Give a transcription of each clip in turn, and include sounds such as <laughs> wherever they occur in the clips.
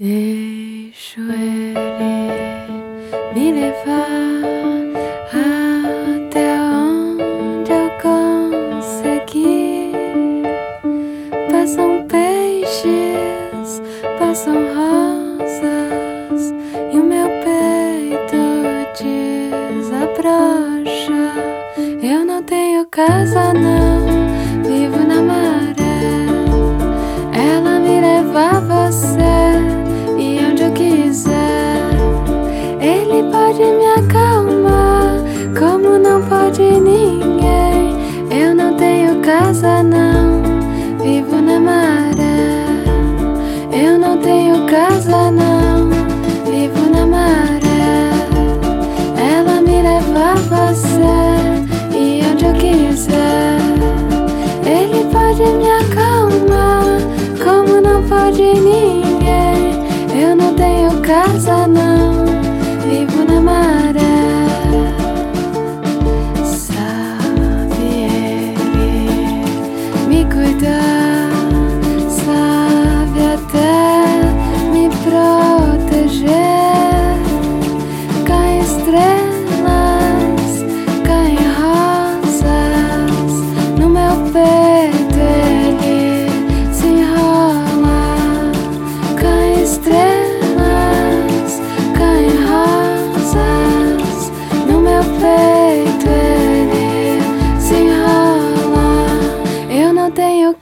Déchouer mille femmes. Eu não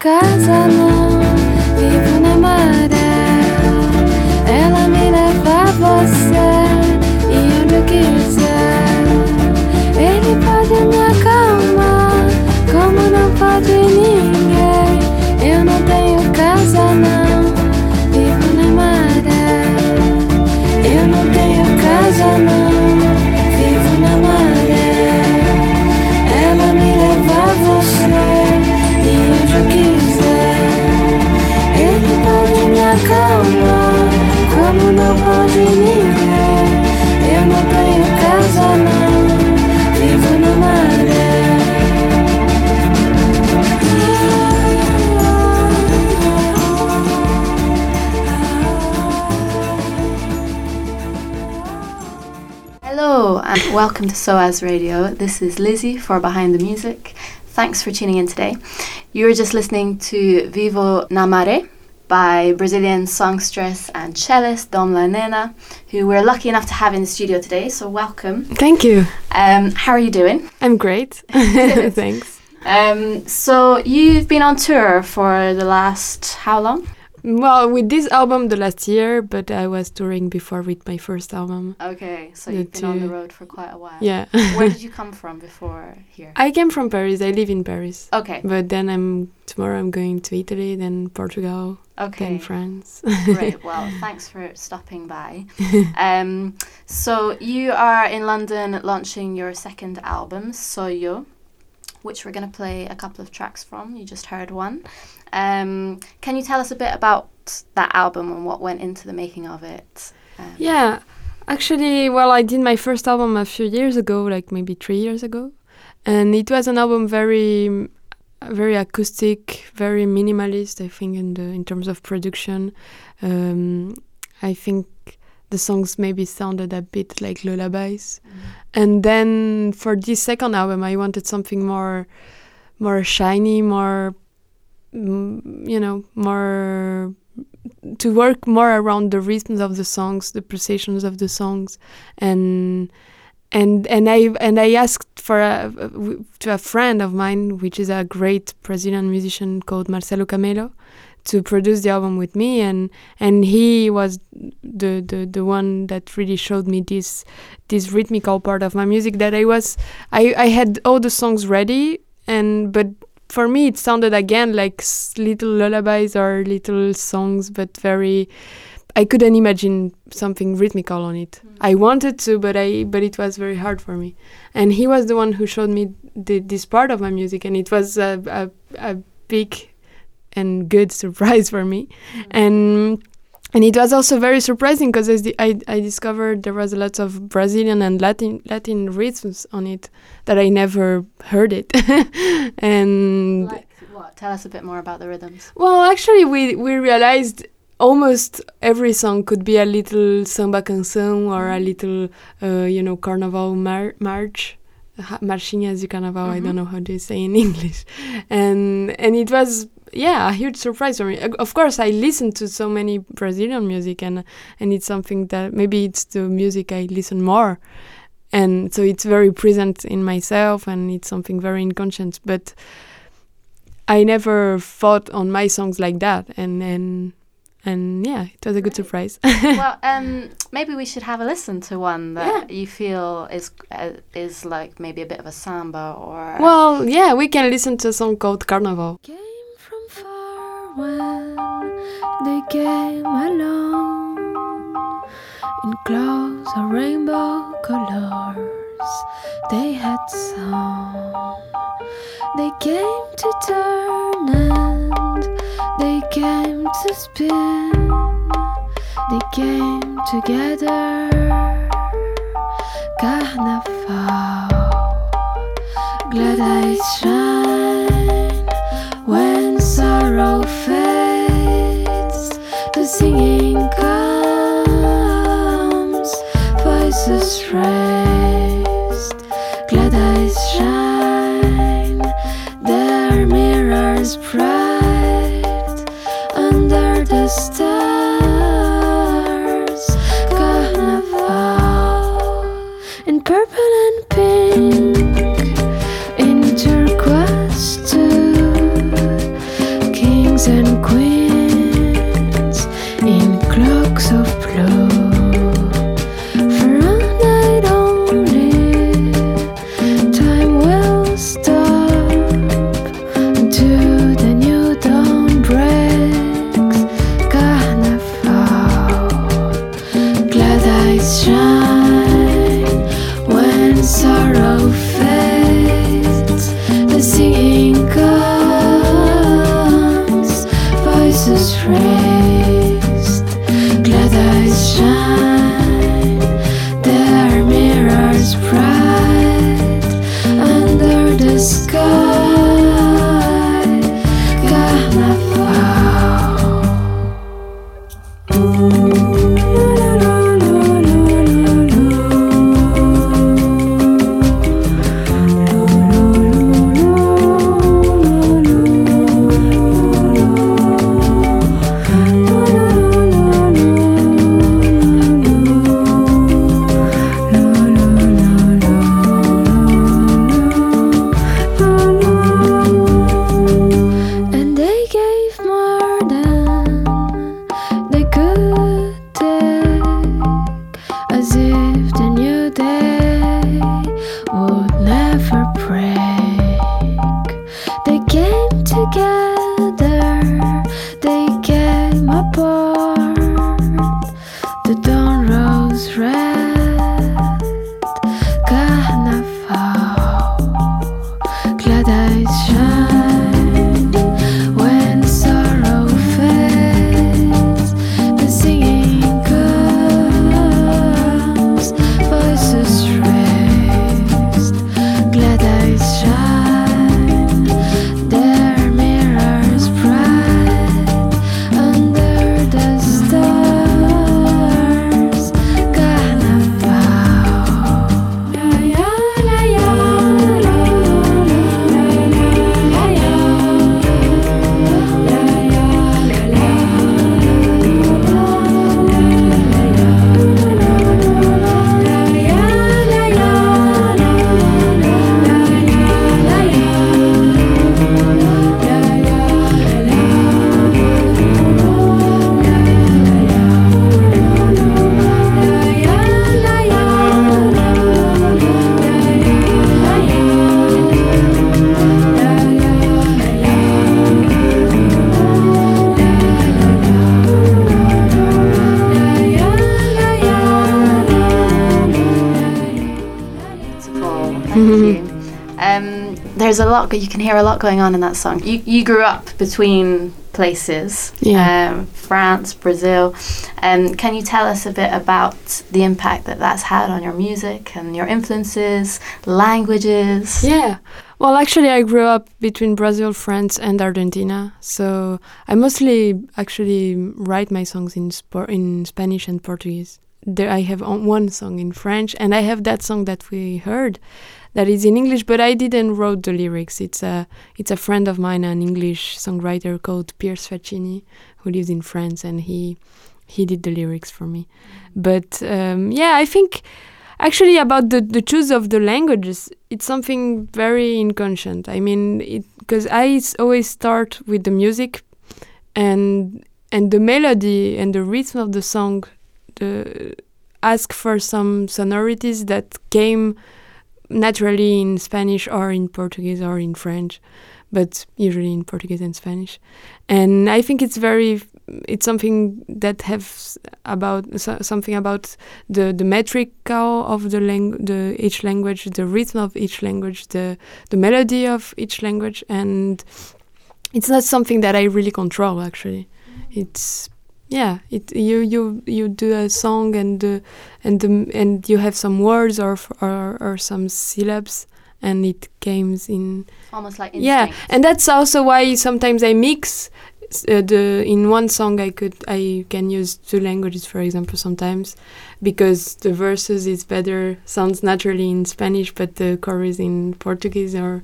该怎么？Hello and welcome to SOAS Radio. This is Lizzie for Behind the Music. Thanks for tuning in today. You were just listening to Vivo Namare by Brazilian songstress and cellist Dom La Nena, who we're lucky enough to have in the studio today. So welcome. Thank you. Um, how are you doing? I'm great. <laughs> <laughs> Thanks. Um, so you've been on tour for the last how long? Well, with this album the last year, but I was touring before with my first album. Okay, so The you've been on the road for quite a while. Yeah. Where did <laughs> you come from before here? I came from Paris. I live in Paris. Okay, But then I'm tomorrow I'm going to Italy, then Portugal, okay. then France. Great. <laughs> Well, thanks for stopping by. <laughs> Um, so you are in London launching your second album, Soyo, which we're going to play a couple of tracks from. You just heard one. Um, can you tell us a bit about that album and what went into the making of it? Um, Yeah, actually, well, I did my first album a few years ago, like maybe three years ago, and it was an album very, mm, very acoustic, very minimalist. I think in the in terms of production, um, I think the songs maybe sounded a bit like lullabies. And then for this second album, I wanted something more, more shiny, more, mm, you know, more to work more around the rhythms of the songs, the pulsations of the songs, and and and I and I asked for a, to a friend of mine, which is a great Brazilian musician called Marcelo Camelo, to produce the album with me, and and he was the the, the one that really showed me this this rhythmical part of my music that I was I I had all the songs ready, and but for me it sounded again like s- little lullabies or little songs but very i couldn't imagine something rhythmical on it. Mm. I wanted to but i but it was very hard for me. And he was the one who showed me the, this part of my music and it was a, a, a big and good <laughs> surprise for me. Mm. And and it was also very surprising because I, I discovered there was a lot of Brazilian and Latin Latin rhythms on it that I never heard it, <laughs> and Like what? Tell us a bit more about the rhythms. well, actually, we we realized almost every song could be a little samba canção or a little, uh, you know, carnival mar- march, ha- marchinhas de carnaval. I Mhm. don't know how they say in English, and and it was yeah a huge surprise for me. Of course, I listen to so many Brazilian music, and and it's something that maybe it's the music I listen more, and so it's very present in myself, and it's something very inconscient, but. I never thought on my songs like that, and and and yeah, it was a good Right. surprise. <laughs> well, um, maybe we should have a listen to one that you feel is uh, is like maybe a bit of a samba or. well, yeah, we can listen to a song called Carnival. Came from far when they came along in clothes of rainbow colors. They had song. They came to turn and they came to spin. They came together. Carnaval. Glad I shine when sorrow fades. The singing and queens They came together, there's a lot. You can hear a lot going on in that song. You you grew up between places Yeah. um, France, Brazil. Um, can you tell us a bit about the impact that that's had on your music and your influences, languages? Yeah. Well, actually, I grew up between Brazil, France, and Argentina. So I mostly actually write my songs in Sp- in Spanish and Portuguese. There, I have on- one song in French, and I have that song that we heard, that is in English. But I didn't wrote the lyrics. It's a it's a friend of mine, an English songwriter called Piers Faccini, who lives in France, and he he did the lyrics for me. But um, yeah, I think actually about the, the choose of the languages it's something very inconscient i mean it because i always start with the music and and the melody and the rhythm of the song the ask for some sonorities that came naturally in spanish or in portuguese or in french but usually in portuguese and spanish and i think it's very it's something that has about so, something about the the metrical of the lang- the each language, the rhythm of each language, the the melody of each language, and it's not something that I really control. Actually, mm. it's yeah, it you you you do a song and the and the and you have some words or f- or or some syllabs, and it comes in Almost like yeah, and that's also why sometimes I mix uh, the in one song I could I can use two languages for example sometimes because the verses is better sounds naturally in Spanish but the chorus in Portuguese or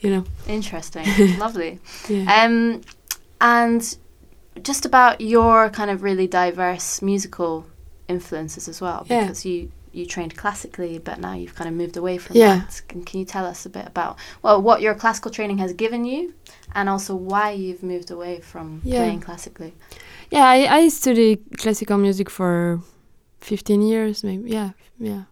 you know Interesting. <laughs> Lovely. yeah Um, and just about your kind of really diverse musical influences as well, Yeah. because you you trained classically, but now you've kind of moved away from Yeah. that. Can, can you tell us a bit about well what your classical training has given you, and also why you've moved away from Yeah. playing classically? yeah I, I studied classical music for 15 years maybe yeah yeah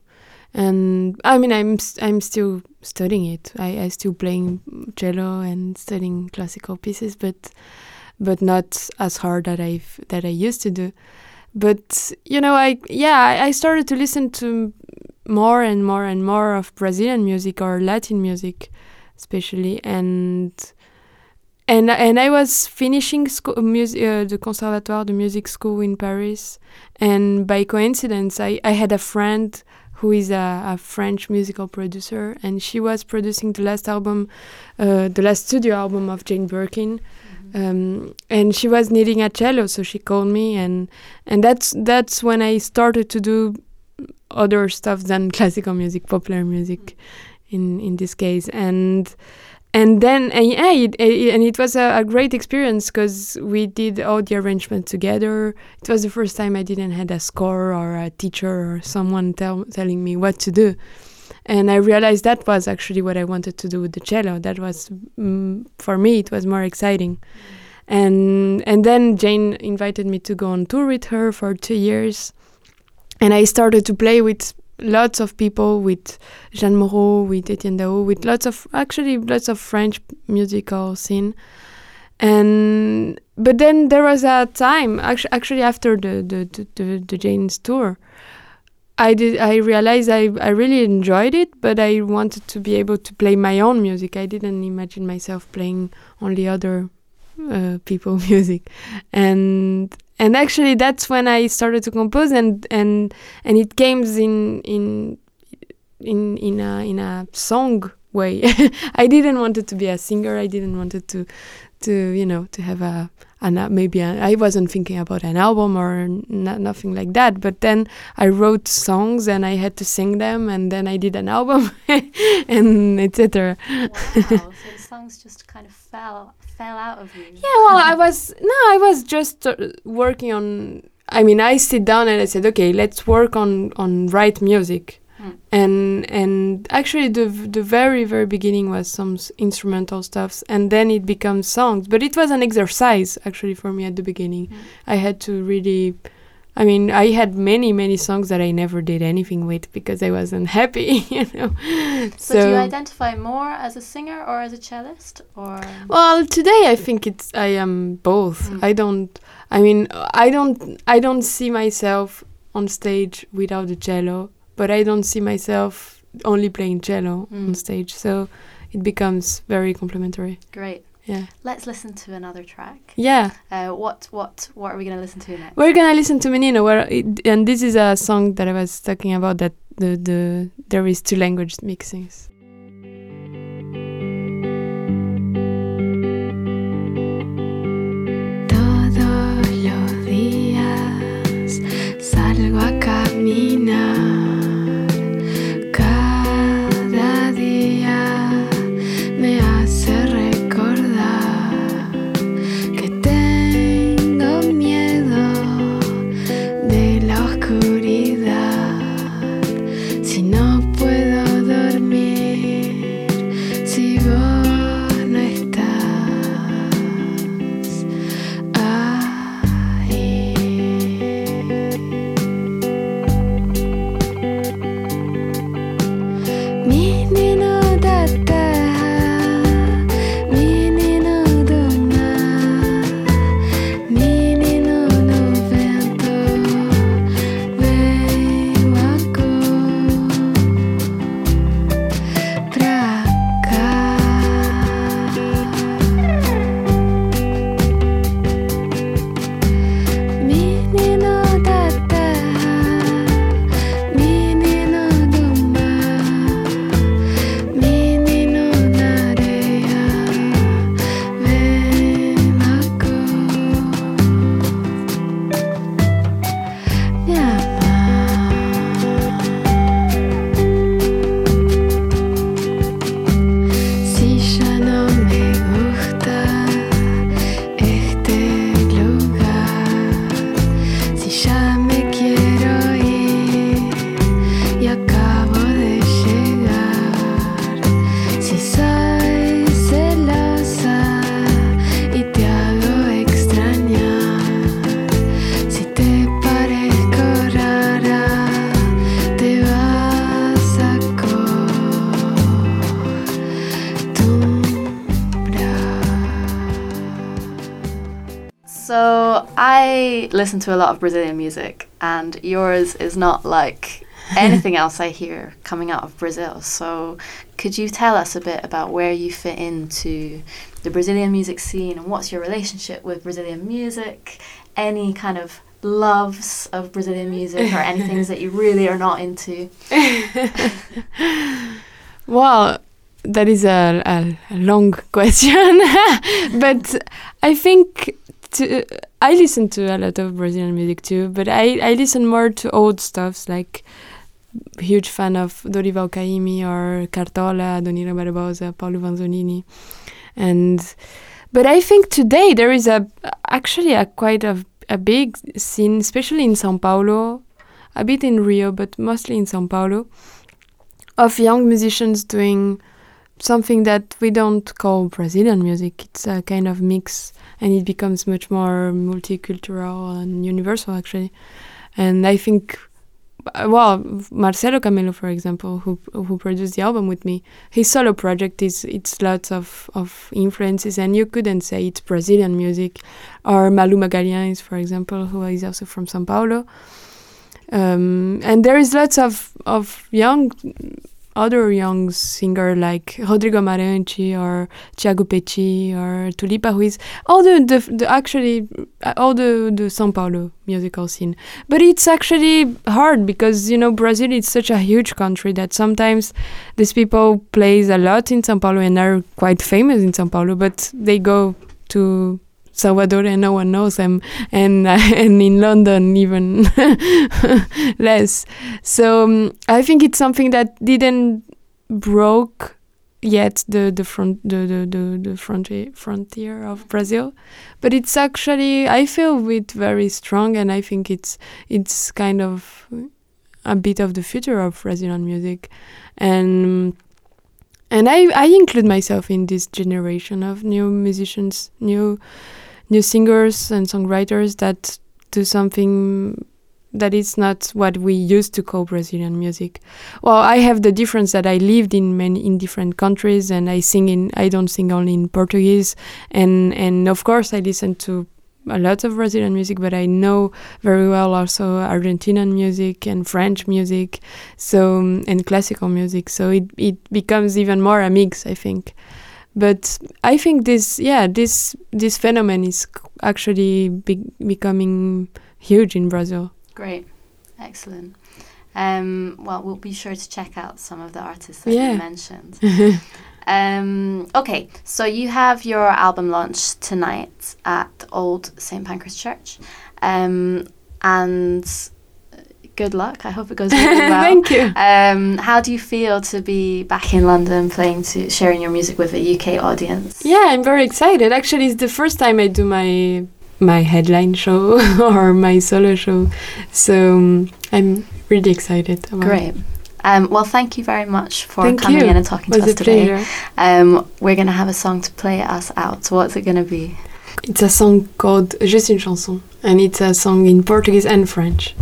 and I mean I'm s- I'm still studying it I I still playing cello and studying classical pieces but but not as hard that I've that I used to do. But you know I yeah I, I started to listen to more and more and more of Brazilian music or Latin music especially and and and I was finishing school, music, uh, the conservatoire, the music school in Paris, and by coincidence, I, I had a friend who is a, a French musical producer, and she was producing the last album, uh, the last studio album of Jane Birkin, um, and she was needing a cello, so she called me, and and that's that's when I started to do other stuff than <laughs> classical music, popular music, in in this case, and and then and yeah, it, it, and it was a, a great experience because we did all the arrangement together. It was the first time I didn't had a score or a teacher or someone tell, telling me what to do, and I realized that was actually what I wanted to do with the cello. That was mm, for me, it was more exciting. And and then Jane invited me to go on tour with her for two years, and I started to play with lots of people with Jeanne Moreau, with Etienne Daho, with lots of actually lots of French musical scene. And but then there was a time actually, actually after the, the, the the Jane's tour, I did I realized I I really enjoyed it, but I wanted to be able to play my own music. I didn't imagine myself playing only other uh, people <laughs> music, and and actually that's when I started to compose and and and it came in in in in a in a song way. <laughs> I didn't want it to be a singer. I didn't want it to to you know to have a an al- maybe I wasn't thinking about an album or n- nothing like that. But then I wrote songs and I had to sing them, and then I did an <laughs> album and etc. Wow. <laughs> so the songs just kind of fell fell out of you. Yeah, well, I was no, I was just uh, working on. I mean, I sit down and I said, okay, let's work on on write music, Hmm. and and actually the v- the very very beginning was some s- instrumental stuffs, and then it becomes songs. But it was an exercise actually for me at the beginning. Mm. I had to really. I mean, I had many, many songs that I never did anything with because I wasn't <laughs> happy, <laughs> you know. So, do you identify more as a singer or as a cellist, or Well, today I think it's I am both. Mm. I don't. I mean, I don't. I don't see myself on stage without the cello, but I don't see myself only playing cello Mm. on stage. So it becomes very complementary. great? Yeah. Let's listen to another track. Yeah. Uh, what what what are we gonna listen to next? We're gonna listen to Menino, where it, and this is a song that I was talking about that the the there is two language mixings. Listen to a lot of Brazilian music, and yours is not like <laughs> anything else I hear coming out of Brazil. So could you tell us a bit about where you fit into the Brazilian music scene and what's your relationship with Brazilian music? Any kind of loves of Brazilian music or any things that you really are not into? <laughs> Well, that is a, a, a long question, <laughs> but I think to, I listen to a lot of Brazilian music too. But I, I listen more to old stuffs like huge fan of Dorival Caymmi or Cartola, Adoniran Barbosa, Paulo Vanzolini, and but I think today there is a actually a quite a, a big scene, especially in São Paulo, a bit in Rio, but mostly in São Paulo, of young musicians doing something that we don't call Brazilian music. It's a kind of mix, and it becomes much more multicultural and universal, actually. And I think, well, Marcelo Camelo, for example, who who produced the album with me, his solo project is it's lots of of influences, and you couldn't say it's Brazilian music. Or Mallu Magalhães, for example, who is also from São Paulo. Um, and there is lots of of young other young singer like Rodrigo Amarante or Thiago Pethit or Tulipa, is all the, the, the actually uh, all the the São Paulo musical scene. But it's actually hard because you know Brazil is such a huge country that sometimes these people plays a lot in São Paulo and are quite famous in São Paulo, but they go to Salvador and no one knows them, and uh, <laughs> and in London even <laughs> less. So um, I think it's something that didn't broke yet the the front the the the, the frontier frontier of Brazil, but it's actually I feel it very strong, and I think it's it's kind of a bit of the future of Brazilian music, and and I I include myself in this generation of new musicians, new new singers and songwriters that do something that is not what we used to call Brazilian music. Well, I have the difference that I lived in many in different countries and I sing in I don't sing only in Portuguese and and of course I listen to a lot of Brazilian music, but I know very well also Argentinian music and French music, so and classical music. So it it becomes even more a mix, I think. But I think this yeah this this phenomenon is c- actually be- becoming huge in Brazil. Great, excellent. Um, well, we'll be sure to check out some of the artists that Yeah. you mentioned. <laughs> um, okay, so you have your album launch tonight at Old St Pancras Church, um, and good luck. I hope it goes <laughs> really well. Thank you. Um, how do you feel to be back in London, playing to sharing your music with a UK audience? Yeah, I'm very excited. Actually, it's the first time I do my my headline show <laughs> or my solo show, so um, I'm really excited. Great. Um, well, thank you very much for Thank coming you. in and talking to us today. Um, we're gonna have a song to play us out. So what's it gonna be? It's a song called Juste une chanson, and it's a song in Portuguese and French.